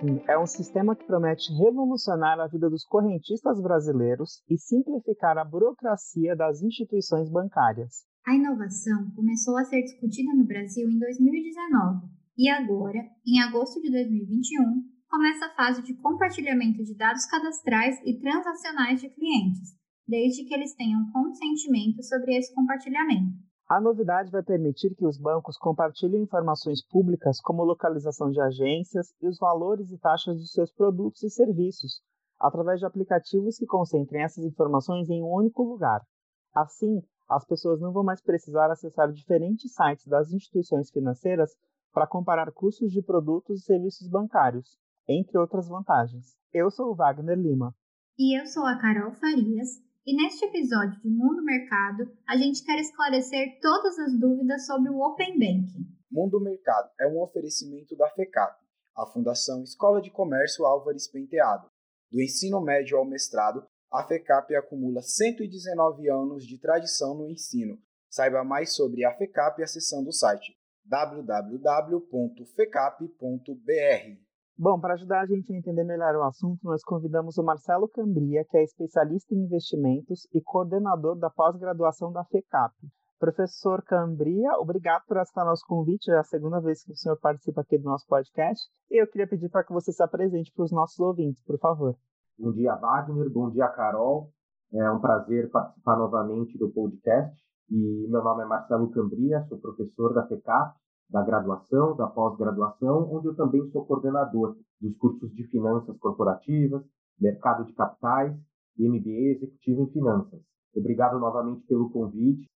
Banking é um sistema que promete revolucionar a vida dos correntistas brasileiros e simplificar a burocracia das instituições bancárias. A inovação começou a ser discutida no Brasil em 2019 e agora, em agosto de 2021, começa a fase de compartilhamento de dados cadastrais e transacionais de clientes, desde que eles tenham consentimento sobre esse compartilhamento. A novidade vai permitir que os bancos compartilhem informações públicas como localização de agências e os valores e taxas dos seus produtos e serviços, através de aplicativos que concentrem essas informações em um único lugar. Assim, as pessoas não vão mais precisar acessar diferentes sites das instituições financeiras para comparar custos de produtos e serviços bancários, entre outras vantagens. Eu sou o Wagner Lima. E eu sou a Carol Farias, e neste episódio de Mundo Mercado, a gente quer esclarecer todas as dúvidas sobre o Open Banking. Mundo Mercado é um oferecimento da FECAP, a Fundação Escola de Comércio Álvares Penteado. Do ensino médio ao mestrado, a FECAP acumula 119 anos de tradição no ensino. Saiba mais sobre a FECAP acessando o site www.fecap.br. Bom, para ajudar a gente a entender melhor o assunto, nós convidamos o Marcelo Cambria, que é especialista em investimentos e coordenador da pós-graduação da FECAP. Professor Cambria, obrigado por aceitar nosso convite. É a segunda vez que o senhor participa aqui do nosso podcast. E eu queria pedir para que você se apresente para os nossos ouvintes, por favor. Bom dia, Wagner. Bom dia, Carol. É um prazer participar novamente do podcast. E meu nome é Marcelo Cambria, sou professor da FECAP da graduação, da pós-graduação, onde eu também sou coordenador dos cursos de finanças corporativas, mercado de capitais e MBA executivo em finanças. Obrigado novamente pelo convite.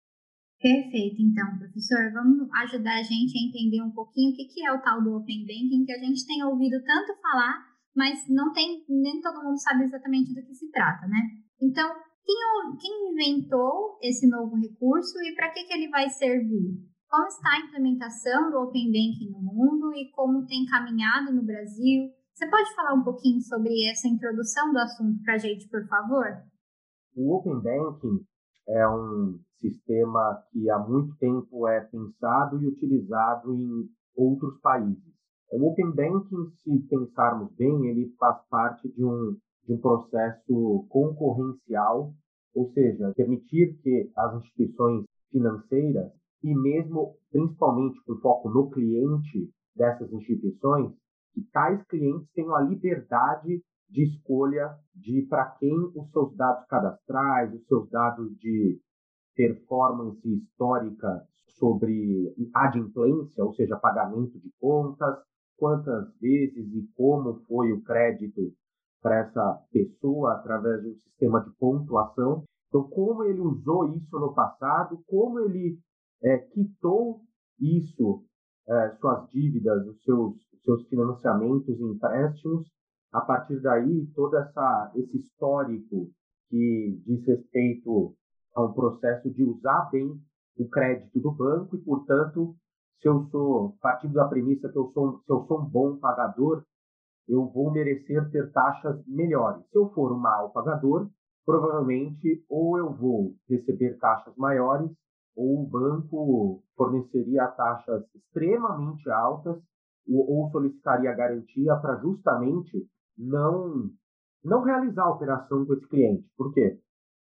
Perfeito, então, professor, vamos ajudar a gente a entender um pouquinho o que é o tal do Open Banking, que a gente tem ouvido tanto falar, mas não tem, nem todo mundo sabe exatamente do que se trata, né? Então, quem, quem inventou esse novo recurso e para que, que ele vai servir? Como está a implementação do Open Banking no mundo e como tem caminhado no Brasil? Você pode falar um pouquinho sobre essa introdução do assunto para a gente, por favor? O Open Banking é um sistema que há muito tempo é pensado e utilizado em outros países. O Open Banking, se pensarmos bem, ele faz parte de um, de um processo concorrencial, ou seja, permitir que as instituições financeiras e mesmo, principalmente com foco no cliente dessas instituições, que tais clientes tenham a liberdade de escolha de para quem os seus dados cadastrais, os seus dados de performance histórica sobre adimplência, ou seja, pagamento de contas, quantas vezes e como foi o crédito para essa pessoa através de um sistema de pontuação. Então, como ele usou isso no passado, como ele é, quitou isso, é, suas dívidas, os seus, os seus financiamentos e empréstimos. A partir daí, todo essa, esse histórico que diz respeito a um processo de usar bem o crédito do banco e, portanto, se eu sou, partindo da premissa que eu sou, se eu sou um bom pagador, eu vou merecer ter taxas melhores. Se eu for um mau pagador, provavelmente ou eu vou receber taxas maiores ou o banco forneceria taxas extremamente altas ou, solicitaria garantia para justamente não não realizar a operação com esse cliente. Por quê?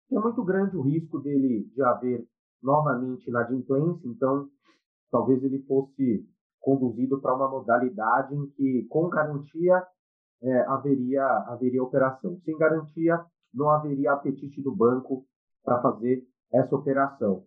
Porque é muito grande o risco dele de haver novamente inadimplência, então talvez ele fosse conduzido para uma modalidade em que com garantia é, haveria haveria operação. Sem garantia não haveria apetite do banco para fazer essa operação.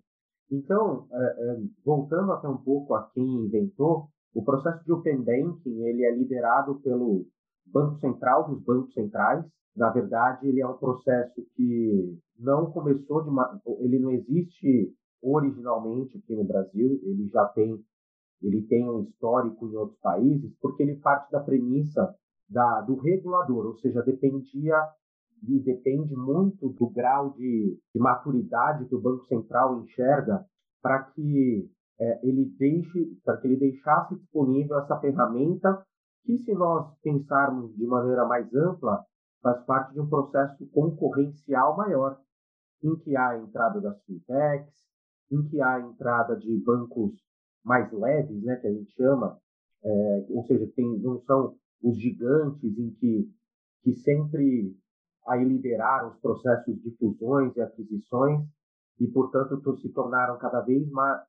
Então, é, é, voltando até um pouco a quem inventou, o processo de Open Banking ele é liderado pelo Banco Central dos bancos centrais. Na verdade, ele é um processo que não começou de ele não existe originalmente aqui no Brasil. Ele já tem ele tem um histórico em outros países porque ele parte da premissa da, do regulador, ou seja, dependia e depende muito do grau de, de maturidade que o Banco Central enxerga para que é, ele deixe, para que ele deixasse disponível essa ferramenta que, se nós pensarmos de maneira mais ampla, faz parte de um processo concorrencial maior, em que há a entrada das fintechs, em que há a entrada de bancos mais leves, né, que a gente chama, é, ou seja, tem, não são os gigantes em que, que sempre aí lideraram os processos de fusões e aquisições e, portanto, se tornaram cada vez,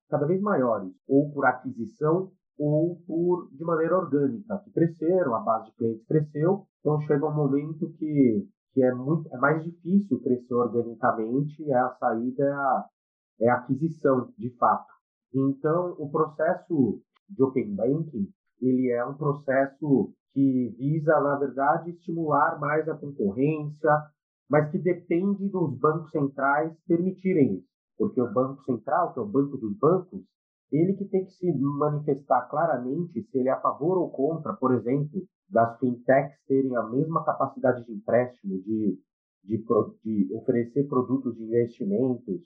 cada vez maiores, ou por aquisição ou por de maneira orgânica, que cresceram, a base de clientes cresceu, então chega um momento que, que é, muito, é mais difícil crescer organicamente e a saída é a, é a aquisição, de fato. Então, o processo de Open Banking, ele é um processo que visa, na verdade, estimular mais a concorrência, mas que depende dos bancos centrais permitirem isso. Porque o Banco Central, que é o banco dos bancos, ele que tem que se manifestar claramente se ele é a favor ou contra, por exemplo, das fintechs terem a mesma capacidade de empréstimo, de, de, de oferecer produtos de investimentos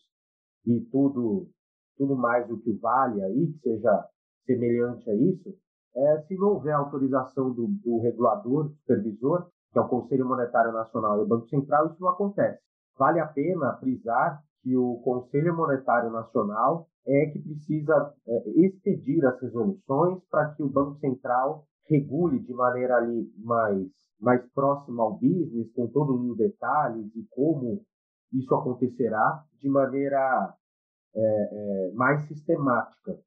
e tudo, tudo mais o que vale aí, que seja semelhante a isso, é, se não houver autorização do, do regulador, do supervisor, que é o Conselho Monetário Nacional e o Banco Central, isso não acontece. Vale a pena frisar que o Conselho Monetário Nacional é que precisa é, expedir as resoluções para que o Banco Central regule de maneira ali mais, mais próxima ao business, com todos os detalhes e como isso acontecerá de maneira é, é, mais sistemática.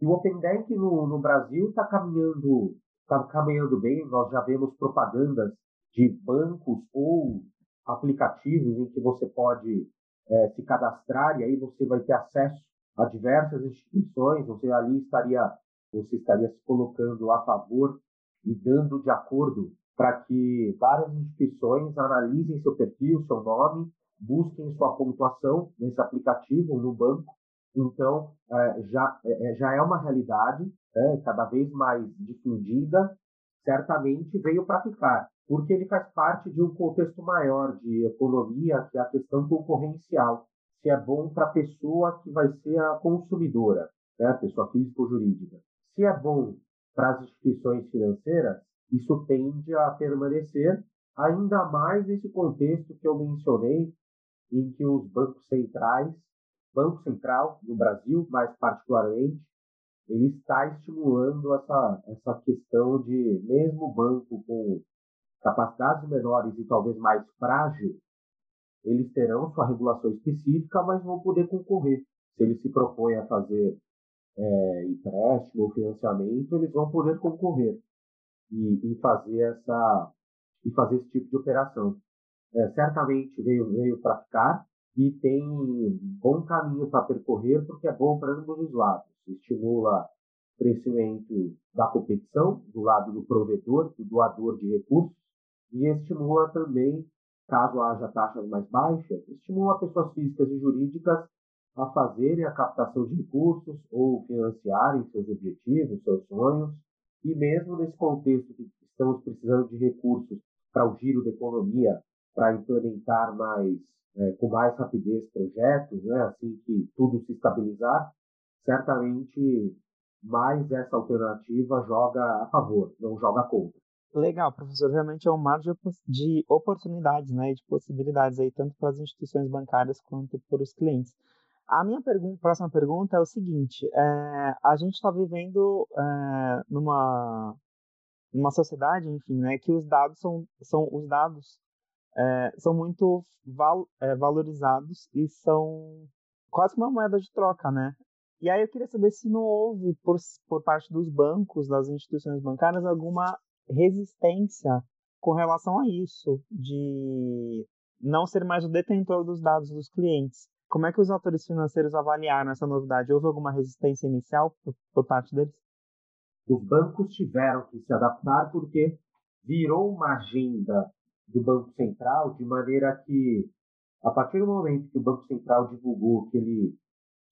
E o Open Bank no, no Brasil está caminhando, tá caminhando bem, nós já vemos propagandas de bancos ou aplicativos em que você pode é, se cadastrar e aí você vai ter acesso a diversas instituições, você ali estaria, você estaria se colocando a favor e dando de acordo para que várias instituições analisem seu perfil, seu nome, busquem sua pontuação nesse aplicativo, no banco. Então, é, já, é, é já é uma realidade, é, cada vez mais difundida, certamente veio para ficar porque ele faz parte de um contexto maior de economia, que é a questão concorrencial. Se é bom para a pessoa que vai ser a consumidora, né, pessoa física ou jurídica. Se é bom para as instituições financeiras, isso tende a permanecer, ainda mais nesse contexto que eu mencionei, em que os bancos centrais, Banco Central no Brasil, mais particularmente, ele está estimulando essa, essa questão de, mesmo banco com capacidades menores e talvez mais frágil, eles terão sua regulação específica, mas vão poder concorrer. Se eles se propõem a fazer é, empréstimo ou financiamento, eles vão poder concorrer e, e, fazer essa e fazer esse tipo de operação. É, certamente veio veio para ficar e tem um bom caminho para percorrer porque é bom para ambos os lados. Estimula crescimento da competição do lado do provedor, do doador de recursos e estimula também, caso haja taxas mais baixas, estimula pessoas físicas e jurídicas a fazerem a captação de recursos ou financiarem seus objetivos, seus sonhos, e mesmo nesse contexto que estamos precisando de recursos para o giro da economia, para implementar mais, é, com mais rapidez projetos, né, assim que tudo se estabilizar, certamente mais essa alternativa joga a favor, não joga contra. Legal, professor. Realmente é um mar de, de oportunidades, né, de possibilidades aí, tanto para as instituições bancárias quanto para os clientes. A minha próxima pergunta é o seguinte: é, a gente está vivendo é, numa, numa sociedade, enfim, né, que os dados são, são os dados é, são muito val, valorizados e são quase uma moeda de troca, né? E aí eu queria saber se não houve, por, por parte dos bancos, das instituições bancárias, alguma resistência com relação a isso, de não ser mais o detentor dos dados dos clientes. Como é que os atores financeiros avaliaram essa novidade? Houve alguma resistência inicial por, por parte deles? Os bancos tiveram que se adaptar porque virou uma agenda do Banco Central de maneira que, a partir do momento que o Banco Central divulgou que ele,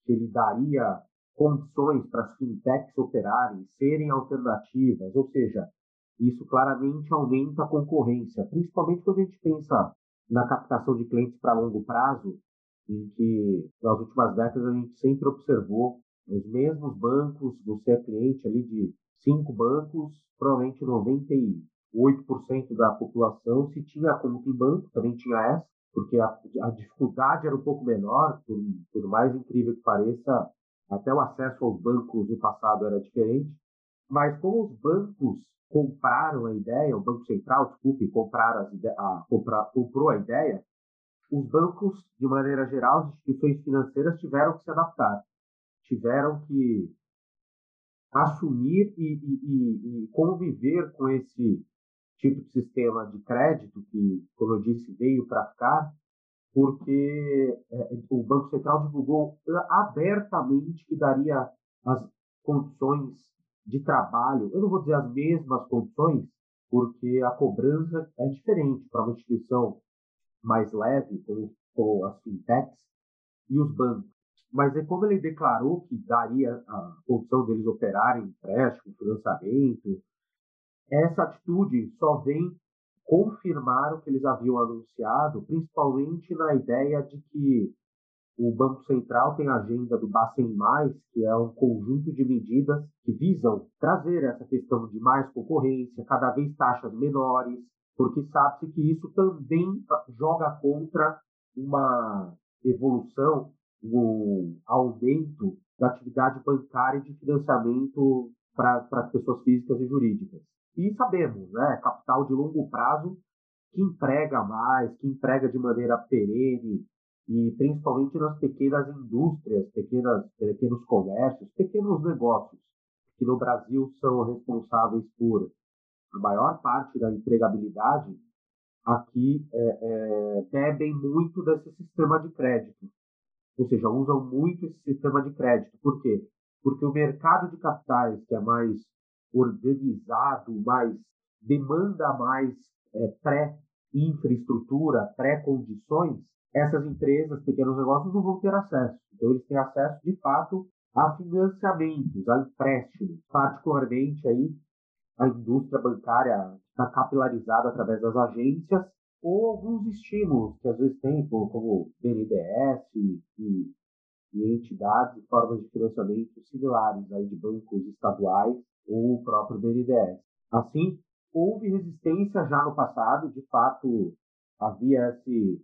que ele daria condições para as fintechs operarem, serem alternativas, ou seja, isso claramente aumenta a concorrência, principalmente quando a gente pensa na captação de clientes para longo prazo, em que nas últimas décadas a gente sempre observou os mesmos bancos, você é cliente ali de cinco bancos, provavelmente 98% da população se tinha conta em banco, também tinha essa, porque a, a dificuldade era um pouco menor, por, por mais incrível que pareça, até o acesso aos bancos no passado era diferente, Mas como os bancos compraram a ideia, o Banco Central, desculpe, compraram a, compra, comprou a ideia, os bancos, de maneira geral, as instituições financeiras tiveram que se adaptar, tiveram que assumir e, e, e, conviver com esse tipo de sistema de crédito que, como eu disse, veio para ficar, porque é, o Banco Central divulgou abertamente que daria as condições de trabalho, eu não vou dizer as mesmas condições, porque a cobrança é diferente para uma instituição mais leve, como, como as fintechs e os bancos. Mas é como ele declarou que daria a condição deles operarem empréstimo, financiamento, essa atitude só vem confirmar o que eles haviam anunciado, principalmente na ideia de que o Banco Central tem a agenda do Bacen Mais, que é um conjunto de medidas que visam trazer essa questão de mais concorrência, cada vez taxas menores, porque sabe-se que isso também joga contra uma evolução, um aumento da atividade bancária e de financiamento para as pessoas físicas e jurídicas. E sabemos, né, capital de longo prazo que emprega mais, que emprega de maneira perene, e principalmente nas pequenas indústrias, pequenas, pequenos comércios, pequenos negócios, que no Brasil são responsáveis por a maior parte da empregabilidade, aqui é, é, bebem muito desse sistema de crédito. Ou seja, usam muito esse sistema de crédito. Por quê? Porque o mercado de capitais, que é mais organizado, mais demanda mais é, pré-infraestrutura, pré-condições, essas empresas, pequenos negócios, não vão ter acesso. Então, eles têm acesso, de fato, a financiamentos, a empréstimos, particularmente aí a indústria bancária está capilarizada através das agências ou alguns estímulos que às vezes tem, como BNDES e, e entidades formas de financiamento similares aí de bancos estaduais ou o próprio BNDES. Assim, houve resistência já no passado, de fato, havia esse,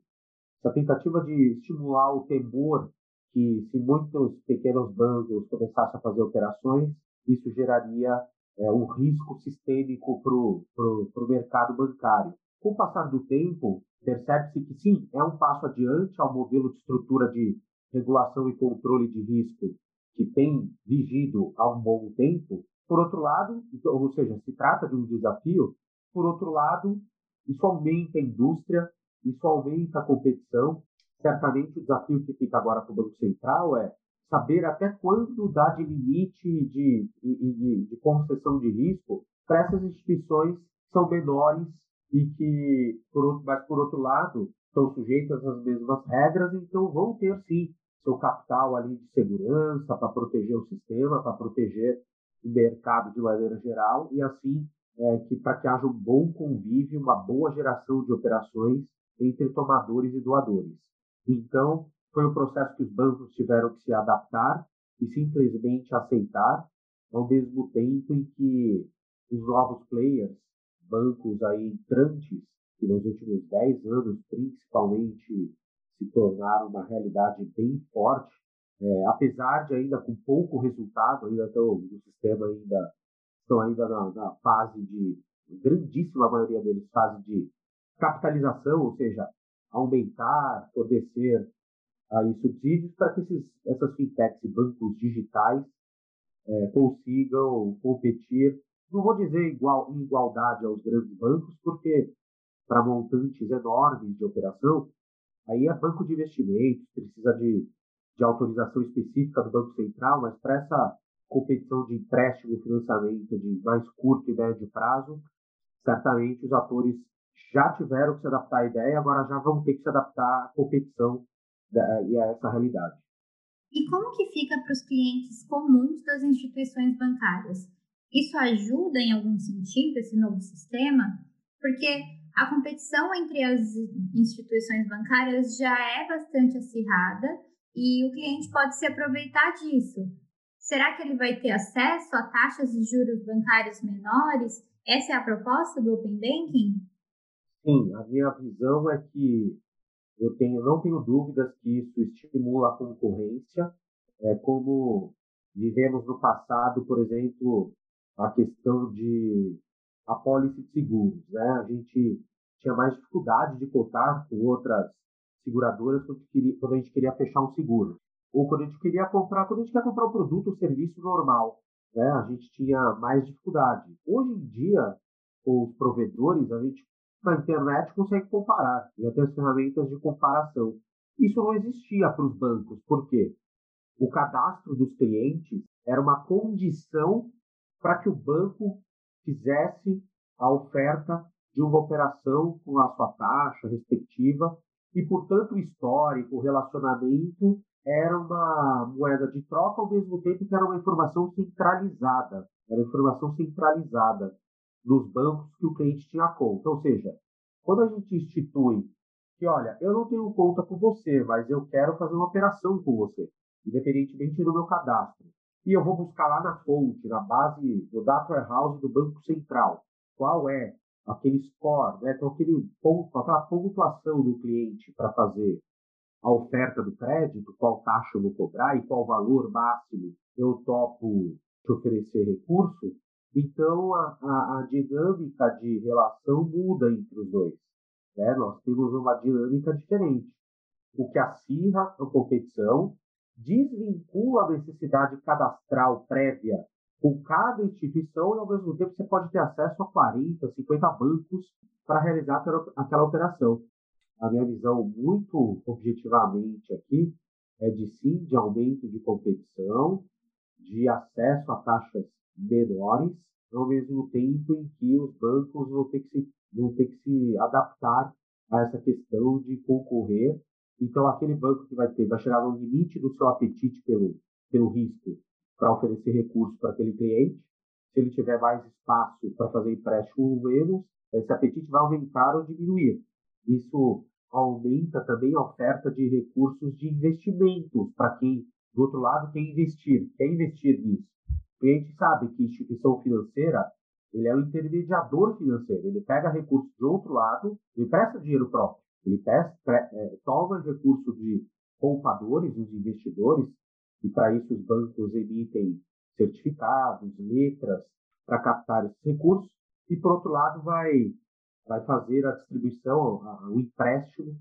essa tentativa de estimular o temor que se muitos pequenos bancos começassem a fazer operações, isso geraria é, um risco sistêmico para o mercado bancário. Com o passar do tempo, percebe-se que sim, é um passo adiante ao modelo de estrutura de regulação e controle de risco que tem vigido há um bom tempo. Por outro lado, então, ou seja, se trata de um desafio, por outro lado, isso aumenta a indústria, isso aumenta a competição. Certamente o desafio que fica agora para o Banco Central é saber até quando dá de limite de, de, de, de concessão de risco para essas instituições que são menores e que, por, mas por outro lado, estão sujeitas às mesmas regras, então vão ter sim seu capital ali de segurança para proteger o sistema, para proteger o mercado de maneira geral e assim é, que para que haja um bom convívio, uma boa geração de operações entre tomadores e doadores. Então, foi um processo que os bancos tiveram que se adaptar e simplesmente aceitar, ao mesmo tempo em que os novos players, bancos aí entrantes, que nos últimos 10 anos principalmente se tornaram uma realidade bem forte, é, apesar de ainda com pouco resultado, ainda estão no sistema ainda estão ainda na, na fase de grandíssima maioria deles fase de capitalização, ou seja, aumentar, fornecer aí subsídios para que esses, essas fintechs e bancos digitais é, consigam competir, não vou dizer igual, em igualdade aos grandes bancos, porque para montantes enormes de operação, aí é banco de investimentos, precisa de, de autorização específica do Banco Central, mas para essa competição de empréstimo, financiamento de mais curto e médio prazo, certamente os atores já tiveram que se adaptar à ideia, agora já vão ter que se adaptar à competição e a essa realidade. E como que fica para os clientes comuns das instituições bancárias? Isso ajuda em algum sentido esse novo sistema? Porque a competição entre as instituições bancárias já é bastante acirrada e o cliente pode se aproveitar disso. Será que ele vai ter acesso a taxas de juros bancários menores? Essa é a proposta do Open Banking? Sim, a minha visão é que eu tenho, não tenho dúvidas que isso estimula a concorrência, é, como vivemos no passado, por exemplo, a questão de apólice de seguros. Né? A gente tinha mais dificuldade de cotar com outras seguradoras quando, queria, quando a gente queria fechar um seguro. Ou quando a gente queria comprar, quando a gente quer comprar um produto ou serviço normal, né? a gente tinha mais dificuldade. Hoje em dia, os provedores, a gente na internet consegue comparar, já tem as ferramentas de comparação. Isso não existia para os bancos, por quê? O cadastro dos clientes era uma condição para que o banco fizesse a oferta de uma operação com a sua taxa respectiva e, portanto, o histórico, o relacionamento era uma moeda de troca ao mesmo tempo que era uma informação centralizada, era informação centralizada nos bancos que o cliente tinha conta. Ou seja, quando a gente institui que, olha, eu não tenho conta com você, mas eu quero fazer uma operação com você, independentemente do meu cadastro. E eu vou buscar lá na fonte, na base do data warehouse do Banco Central, qual é aquele score, né? então aquele ponto, aquela pontuação do cliente para fazer a oferta do crédito, qual taxa eu vou cobrar e qual valor máximo eu topo de oferecer recurso, então a, a, a dinâmica de relação muda entre os dois. Né? Nós temos uma dinâmica diferente. O que acirra a competição desvincula a necessidade cadastral prévia com cada instituição e, ao mesmo tempo, você pode ter acesso a 40, 50 bancos para realizar aquela operação. A minha visão, muito objetivamente aqui, é de sim, de aumento de competição, de acesso a taxas menores, ao mesmo tempo em que os bancos vão ter que se, vão ter que se adaptar a essa questão de concorrer. Então, aquele banco que vai ter, vai chegar no limite do seu apetite pelo, pelo risco para oferecer recursos para aquele cliente. Se ele tiver mais espaço para fazer empréstimo menos, esse apetite vai aumentar ou diminuir. Isso aumenta também a oferta de recursos de investimentos para quem, do outro lado, quer investir, quer investir nisso. O cliente sabe que instituição financeira ele é um intermediador financeiro. Ele pega recursos do outro lado, ele presta dinheiro próprio. Ele presta, é, toma recursos de poupadores, os investidores, e para isso os bancos emitem certificados, letras para captar esses recursos, e por outro lado vai, vai fazer a distribuição, o empréstimo,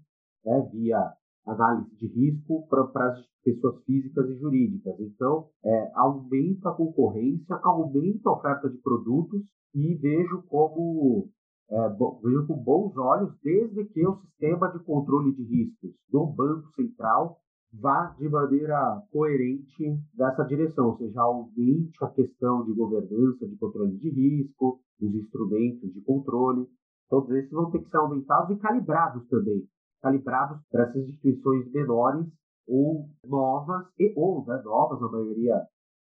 né, via análise de risco para as pessoas físicas e jurídicas. Então, é, aumenta a concorrência, aumenta a oferta de produtos e vejo como é, vejo com bons olhos desde que o sistema de controle de riscos do Banco Central vá de maneira coerente nessa direção, ou seja, aumente a questão de governança, de controle de risco, os instrumentos de controle, todos esses vão ter que ser aumentados e calibrados também, calibrados para essas instituições menores ou novas, e, ou né, novas, a maioria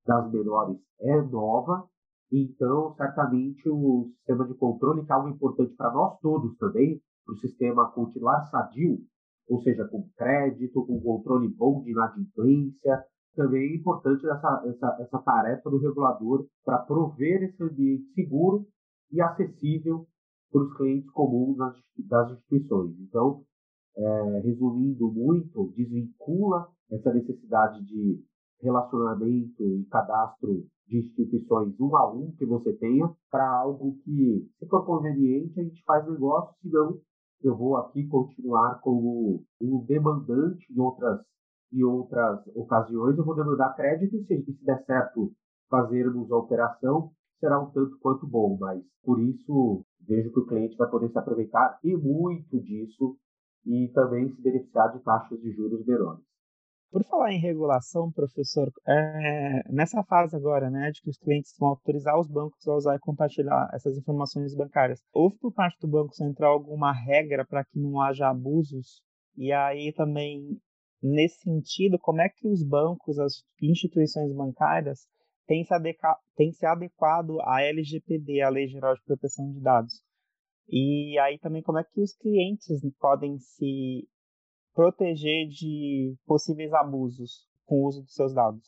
das menores é nova, então certamente o sistema de controle, que é algo importante para nós todos também, para o sistema continuar sadio, ou seja, com crédito, com controle bom de inadimplência. Também é importante essa, essa, essa tarefa do regulador para prover esse ambiente seguro e acessível para os clientes comuns das, das instituições. Então, é, resumindo muito, desvincula essa necessidade de relacionamento e cadastro de instituições um a um que você tenha para algo que, se for conveniente, a gente faz negócio, se não, eu vou aqui continuar como um demandante em outras, em outras ocasiões, eu vou demandar crédito e se, se der certo fazermos a operação, será um tanto quanto bom, mas por isso vejo que o cliente vai poder se aproveitar e muito disso e também se beneficiar de taxas de juros menores. Por falar em regulação, professor, é, nessa fase agora, né, de que os clientes vão autorizar os bancos a usar e compartilhar essas informações bancárias, houve por parte do Banco Central alguma regra para que não haja abusos? E aí também, nesse sentido, como é que os bancos, as instituições bancárias, têm se, têm se adequado à LGPD, a Lei Geral de Proteção de Dados? E aí também como é que os clientes podem se proteger de possíveis abusos com o uso dos seus dados.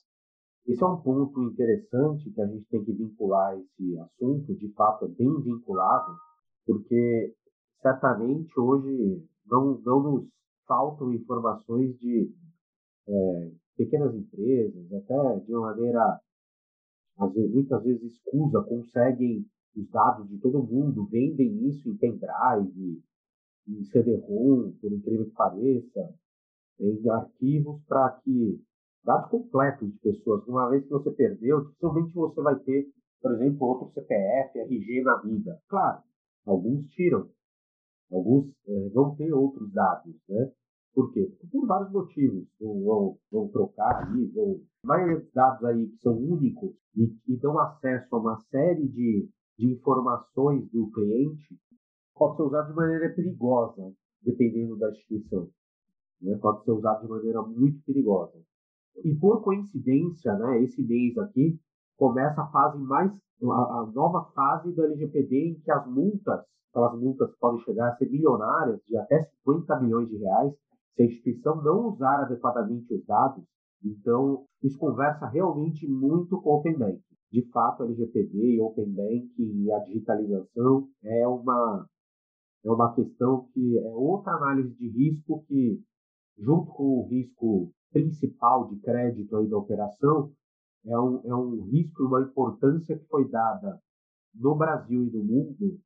Esse é um ponto interessante que a gente tem que vincular esse assunto, de fato é bem vinculável, porque certamente hoje não, não nos faltam informações de é, pequenas empresas, até de uma maneira vezes, muitas vezes escusa, conseguem os dados de todo mundo, vendem isso em pendrive, em CD-ROM, por incrível que pareça, em arquivos para que dados completos de pessoas, uma vez que você perdeu, dificilmente você vai ter, por exemplo, outro CPF, RG na vida. Claro, alguns tiram, alguns é, vão ter outros dados, né? Por quê? Por vários motivos. Vão, vão, vão trocar ali, vão... A maioria dos dados aí que são únicos e, e dão acesso a uma série de, de informações do cliente, pode ser usado de maneira perigosa, dependendo da instituição. Né? Pode ser usado de maneira muito perigosa. E por coincidência, né, esse mês aqui começa a fase mais a, a nova fase do LGPD em que as multas, aquelas multas podem chegar a ser milionárias, de até 50 milhões de reais, se a instituição não usar adequadamente os dados, então isso conversa realmente muito com o Open Banking. De fato, LGPD e Open Banking e a digitalização é uma, é uma questão que é outra análise de risco que, junto com o risco principal de crédito aí da operação, é um, é um risco uma importância que foi dada no Brasil e no mundo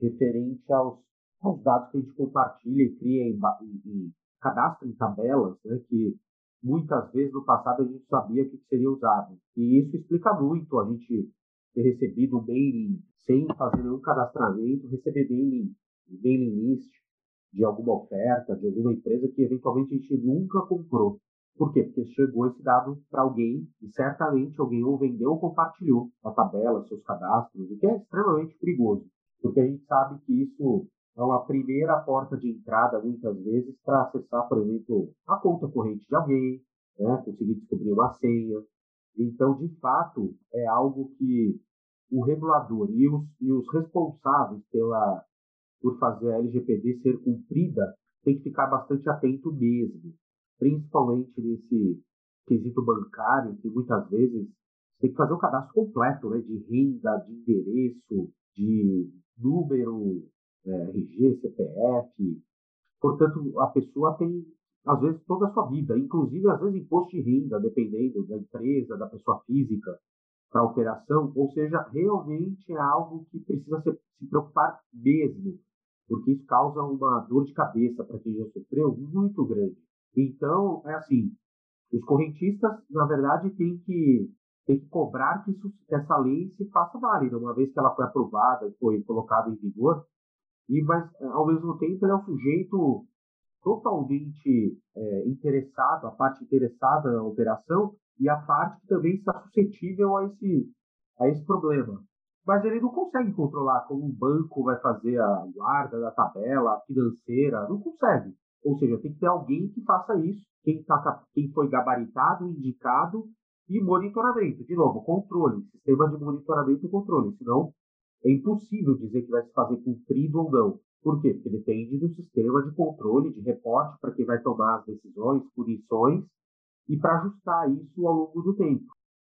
referente aos, aos dados que a gente compartilha e cria em, em, cadastro em tabelas, né, que muitas vezes no passado a gente sabia que seria usado. E isso explica muito a gente ter recebido mailing sem fazer nenhum cadastramento, receber mailing, mailing list de alguma oferta, de alguma empresa que eventualmente a gente nunca comprou. Por quê? Porque chegou esse dado para alguém e certamente alguém ou vendeu ou compartilhou a tabela, seus cadastros, o que é extremamente perigoso, porque a gente sabe que isso é uma primeira porta de entrada, muitas vezes, para acessar, por exemplo, a conta corrente de alguém, né? conseguir descobrir uma senha. Então, de fato, é algo que o regulador e os, e os responsáveis pela, por fazer a LGPD ser cumprida tem que ficar bastante atento mesmo, principalmente nesse quesito bancário, que muitas vezes tem que fazer o cadastro completo né, de renda, de endereço, de número é, RG, CPF. Portanto, a pessoa tem, às vezes, toda a sua vida, inclusive, às vezes, imposto de renda, dependendo da empresa, da pessoa física, para operação. Ou seja, realmente é algo que precisa se, se preocupar mesmo, porque isso causa uma dor de cabeça para quem já sofreu muito grande. Então, é assim, os correntistas, na verdade, têm que, têm que cobrar que isso, essa lei se faça válida, uma vez que ela foi aprovada e foi colocada em vigor, e mas ao mesmo tempo ele é um sujeito totalmente é, interessado, a parte interessada na operação e a parte que também está suscetível a esse a esse problema. Mas ele não consegue controlar como um banco vai fazer a guarda da tabela financeira, não consegue. Ou seja, tem que ter alguém que faça isso, quem, tá, quem foi gabaritado, indicado e monitoramento. De novo, controle, sistema de monitoramento e controle, senão é impossível dizer que vai se fazer cumprido ou não. Por quê? Porque depende do sistema de controle, de reporte para quem vai tomar as decisões, punições e para ajustar isso ao longo do tempo.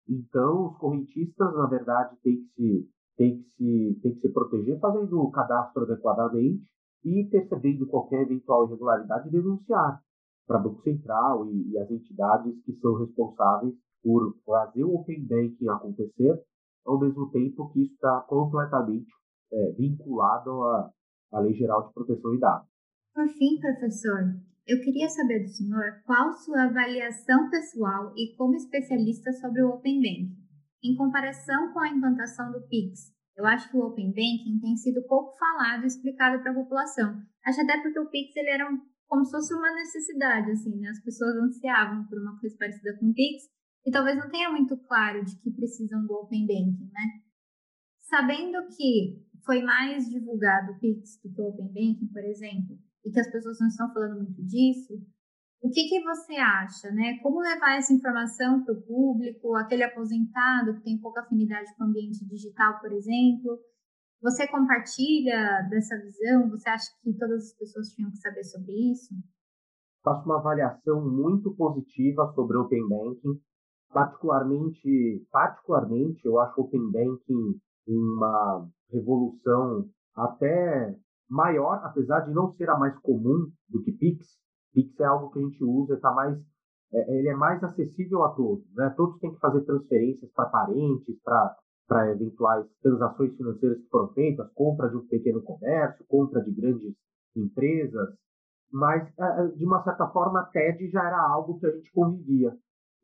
Então, os correntistas, na verdade, têm que se, têm que se, têm que se proteger fazendo o cadastro adequadamente e percebendo qualquer eventual irregularidade denunciar para o Banco Central e, e as entidades que são responsáveis por fazer o Open Banking acontecer ao mesmo tempo que está completamente é, vinculado à, à Lei Geral de Proteção de Dados. Por fim, professor, eu queria saber do senhor qual sua avaliação pessoal e como especialista sobre o Open Banking. Em comparação com a implantação do PIX, eu acho que o Open Banking tem sido pouco falado e explicado para a população. Acho até porque o PIX ele era um, como se fosse uma necessidade, assim, né? As pessoas ansiavam por uma coisa parecida com o PIX e talvez não tenha muito claro de que precisam do Open Banking, né? Sabendo que foi mais divulgado o Pix do que o Open Banking, por exemplo, e que as pessoas não estão falando muito disso, o que, que você acha, né? Como levar essa informação para o público, aquele aposentado que tem pouca afinidade com o ambiente digital, por exemplo? Você compartilha dessa visão? Você acha que todas as pessoas tinham que saber sobre isso? Faço uma avaliação muito positiva sobre o Open Banking particularmente, particularmente eu acho o Open Banking uma revolução até maior, apesar de não ser a mais comum do que Pix. Pix é algo que a gente usa, está mais é, ele é mais acessível a todos. Né? Todos têm que fazer transferências para parentes, para eventuais transações financeiras que foram feitas, compra de um pequeno comércio, compra de grandes empresas, mas é, é, de uma certa forma a TED já era algo que a gente convivia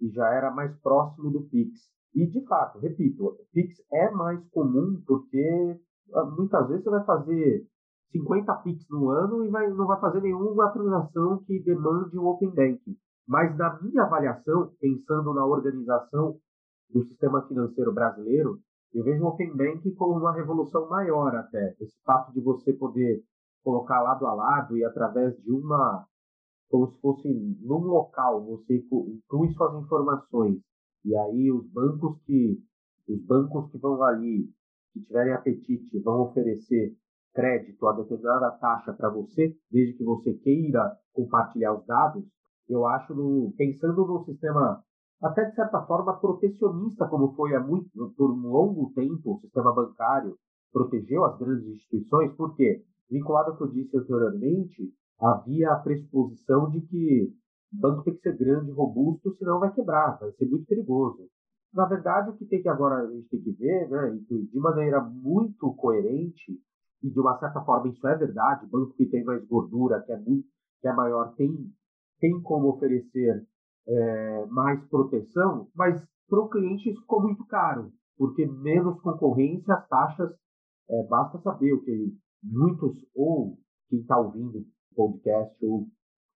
e já era mais próximo do Pix. E de fato, repito, o Pix é mais comum porque ah, muitas vezes você vai fazer 50 Pix no ano e vai, não vai fazer nenhuma transação que demande o Open Banking. Mas na minha avaliação, pensando na organização do sistema financeiro brasileiro, eu vejo o Open Banking como uma revolução maior até. Esse fato de você poder colocar lado a lado e através de uma, como se fosse num local, você inclui suas informações. E aí os bancos que, os bancos que vão ali, que tiverem apetite, vão oferecer crédito a determinada taxa para você, desde que você queira compartilhar os dados, eu acho, no, pensando no sistema até de certa forma protecionista, como foi há muito, por um longo tempo, o sistema bancário protegeu as grandes instituições, porque, vinculado ao que eu disse anteriormente, havia a pressuposição de que o banco tem que ser grande, robusto, senão vai quebrar, vai ser muito perigoso. Na verdade, o que tem que agora a gente tem que ver, né, de maneira muito coerente, e de uma certa forma isso é verdade, o banco que tem mais gordura, que é muito, que é maior, tem tem como oferecer é, mais proteção, mas para o cliente isso ficou muito caro, porque menos concorrência, as taxas, é, basta saber o que muitos, ou quem está ouvindo o podcast, ou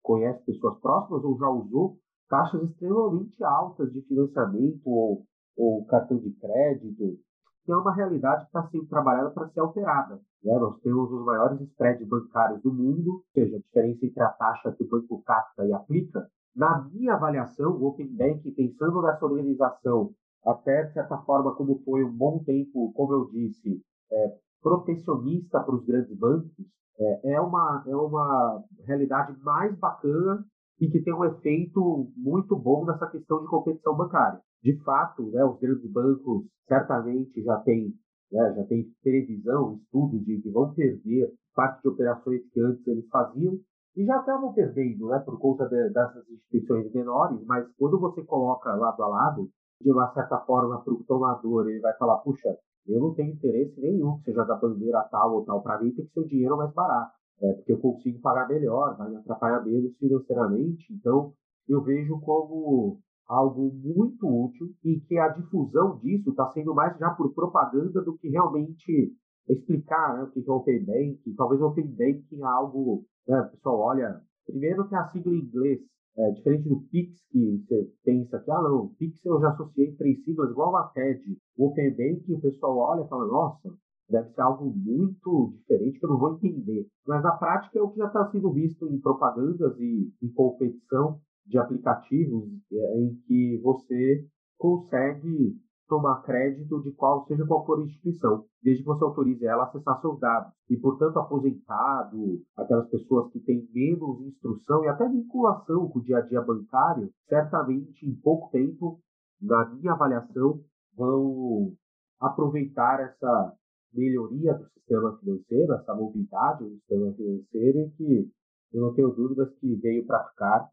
conhece pessoas próximas, ou já usou, taxas extremamente altas de financiamento ou, ou cartão de crédito, que é uma realidade que está sendo trabalhada para ser alterada. Né? Nós temos os maiores spreads bancários do mundo, ou seja, a diferença entre a taxa que o banco capta e aplica. Na minha avaliação, o Open Bank, pensando nessa organização, até de certa forma, como foi um bom tempo, como eu disse, é, protecionista para os grandes bancos, é, é, uma, é uma realidade mais bacana e que tem um efeito muito bom nessa questão de competição bancária. De fato, né, os grandes bancos certamente já têm né, já tem previsão, estudos de que vão perder parte de operações que antes eles faziam e já estavam perdendo, né, por conta de, dessas instituições menores, mas quando você coloca lado a lado, de uma certa forma, para o tomador, ele vai falar, puxa, eu não tenho interesse nenhum que seja da bandeira tal ou tal, para mim tem que ser o dinheiro mais barato, é, porque eu consigo pagar melhor, vai me atrapalhar menos financeiramente, então eu vejo como algo muito útil e que a difusão disso está sendo mais já por propaganda do que realmente explicar né, o que é o Open Banking. Talvez o Open Banking é algo, né, pessoal, olha, primeiro tem a sigla em inglês, é, diferente do Pix, que você pensa que, ah, não, Pix eu já associei três siglas igual a TED. O Open Banking, o pessoal olha e fala, nossa, deve ser algo muito diferente que eu não vou entender. Mas na prática é o que já está sendo visto em propagandas e em competição de aplicativos é, em que você consegue tomar crédito de qual seja qual for a instituição, desde que você autorize ela a acessar seus dados. E, portanto, aposentado, aquelas pessoas que têm menos instrução e até vinculação com o dia a dia bancário, certamente em pouco tempo, na minha avaliação, vão aproveitar essa melhoria do sistema financeiro, essa novidade do sistema financeiro, e que eu não tenho dúvidas que veio para ficar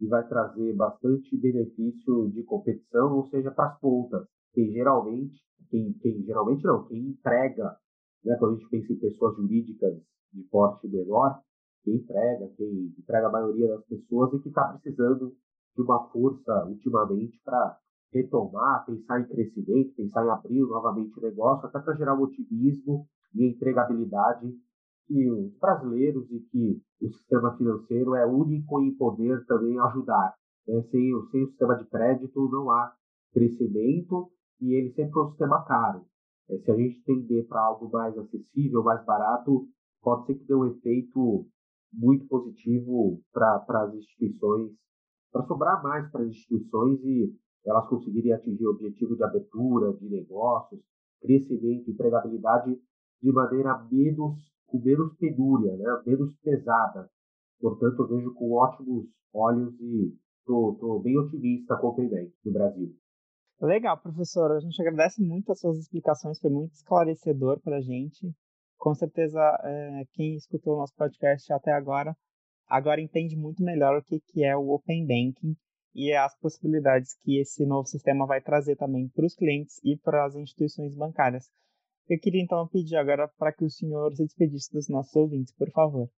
e vai trazer bastante benefício de competição, ou seja, para as pontas. Quem geralmente, quem, quem geralmente não, quem entrega, né, quando a gente pensa em pessoas jurídicas de porte menor, quem entrega, quem entrega a maioria das pessoas e que está precisando de uma força ultimamente para retomar, pensar em crescimento, pensar em abrir novamente o negócio, até para gerar um otimismo e entregabilidade que os brasileiros e que o sistema financeiro é único em poder também ajudar. Né? Sem, sem o sistema de crédito não há crescimento e ele sempre foi um sistema caro. É, se a gente tender para algo mais acessível, mais barato, pode ser que dê um efeito muito positivo para as instituições, para sobrar mais para as instituições e elas conseguirem atingir o objetivo de abertura de negócios, crescimento, empregabilidade de maneira menos com menos penúria, né? menos pesada. Portanto, eu vejo com ótimos olhos e estou bem otimista com o Payback no Brasil. Legal, professor. A gente agradece muito as suas explicações, foi muito esclarecedor para a gente. Com certeza, é, quem escutou o nosso podcast até agora, agora entende muito melhor o que, que é o Open Banking e as possibilidades que esse novo sistema vai trazer também para os clientes e para as instituições bancárias. Eu queria então pedir agora para que o senhor se despedisse dos nossos ouvintes, por favor.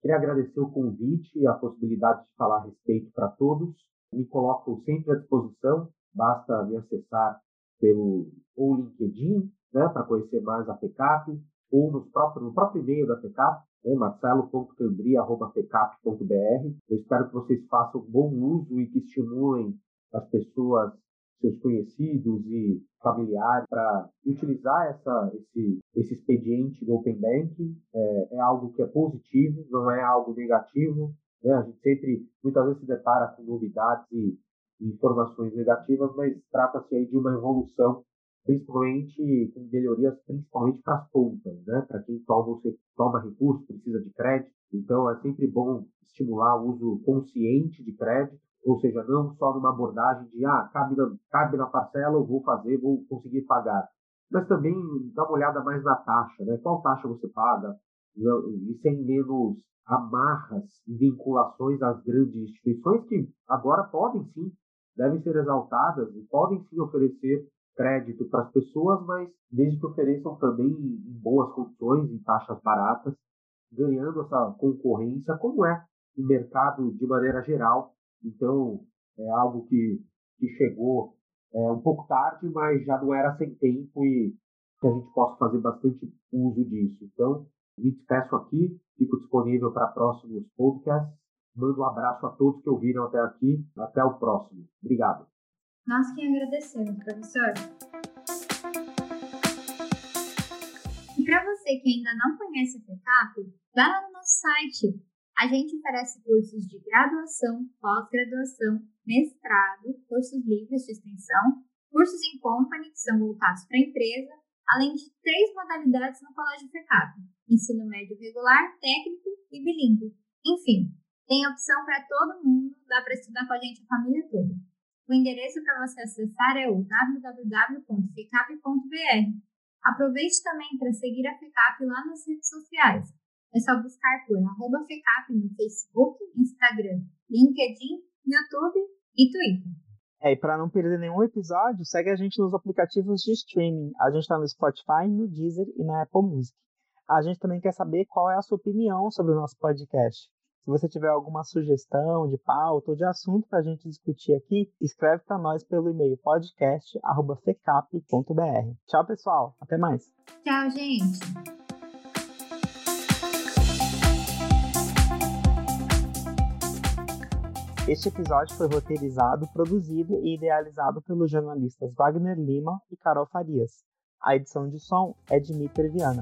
Queria agradecer o convite e a possibilidade de falar a respeito para todos. Me coloco sempre à disposição, basta me acessar pelo ou LinkedIn, né, para conhecer mais a FECAP, ou no próprio, no próprio e-mail da FECAP, né. Eu espero que vocês façam bom uso e que estimulem as pessoas seus conhecidos e familiares para utilizar essa, esse, esse expediente do Open Banking. É, é, algo que é positivo, não é algo negativo. Né? A gente sempre, muitas vezes, se depara com novidades e, informações negativas, mas trata-se aí de uma evolução, principalmente com melhorias, principalmente para as pontas, né? para quem toma, toma recurso, precisa de crédito. Então, é sempre bom estimular o uso consciente de crédito ou seja, não só numa abordagem de, ah, cabe na, cabe na parcela, eu vou fazer, vou conseguir pagar, mas também dar uma olhada mais na taxa, né? Qual taxa você paga? E sem menos amarras e vinculações às grandes instituições que agora podem sim, devem ser exaltadas e podem sim oferecer crédito para as pessoas, mas desde que ofereçam também em boas condições, em taxas baratas, ganhando essa concorrência, como é o mercado de maneira geral, então, é algo que, que chegou é, um pouco tarde, mas já não era sem tempo e que a gente possa fazer bastante uso disso. Então, me despeço aqui, fico disponível para próximos podcasts. Mando um abraço a todos que ouviram até aqui. Até o próximo. Obrigado. Nós que agradecemos, professor. E para você que ainda não conhece a FECAP, vá lá no nosso site a gente oferece cursos de graduação, pós-graduação, mestrado, cursos livres de extensão, cursos em company, que são voltados para a empresa, além de três modalidades no Colégio FECAP: ensino médio regular, técnico e bilíngue. Enfim, tem opção para todo mundo, dá para estudar com a gente a família toda. O endereço para você acessar é o www.fecap.br. Aproveite também para seguir a FECAP lá nas redes sociais. É só buscar por arroba FECAP no Facebook, Instagram, LinkedIn, YouTube e Twitter. É, e para não perder nenhum episódio, segue a gente nos aplicativos de streaming. A gente está no Spotify, no Deezer e na Apple Music. A gente também quer saber qual é a sua opinião sobre o nosso podcast. Se você tiver alguma sugestão de pauta ou de assunto para a gente discutir aqui, escreve para nós pelo e-mail podcast.fecap.br. Tchau, pessoal. Até mais. Tchau, gente. Este episódio foi roteirizado, produzido e idealizado pelos jornalistas Wagner Lima e Carol Farias. A edição de som é de Mitter Viana.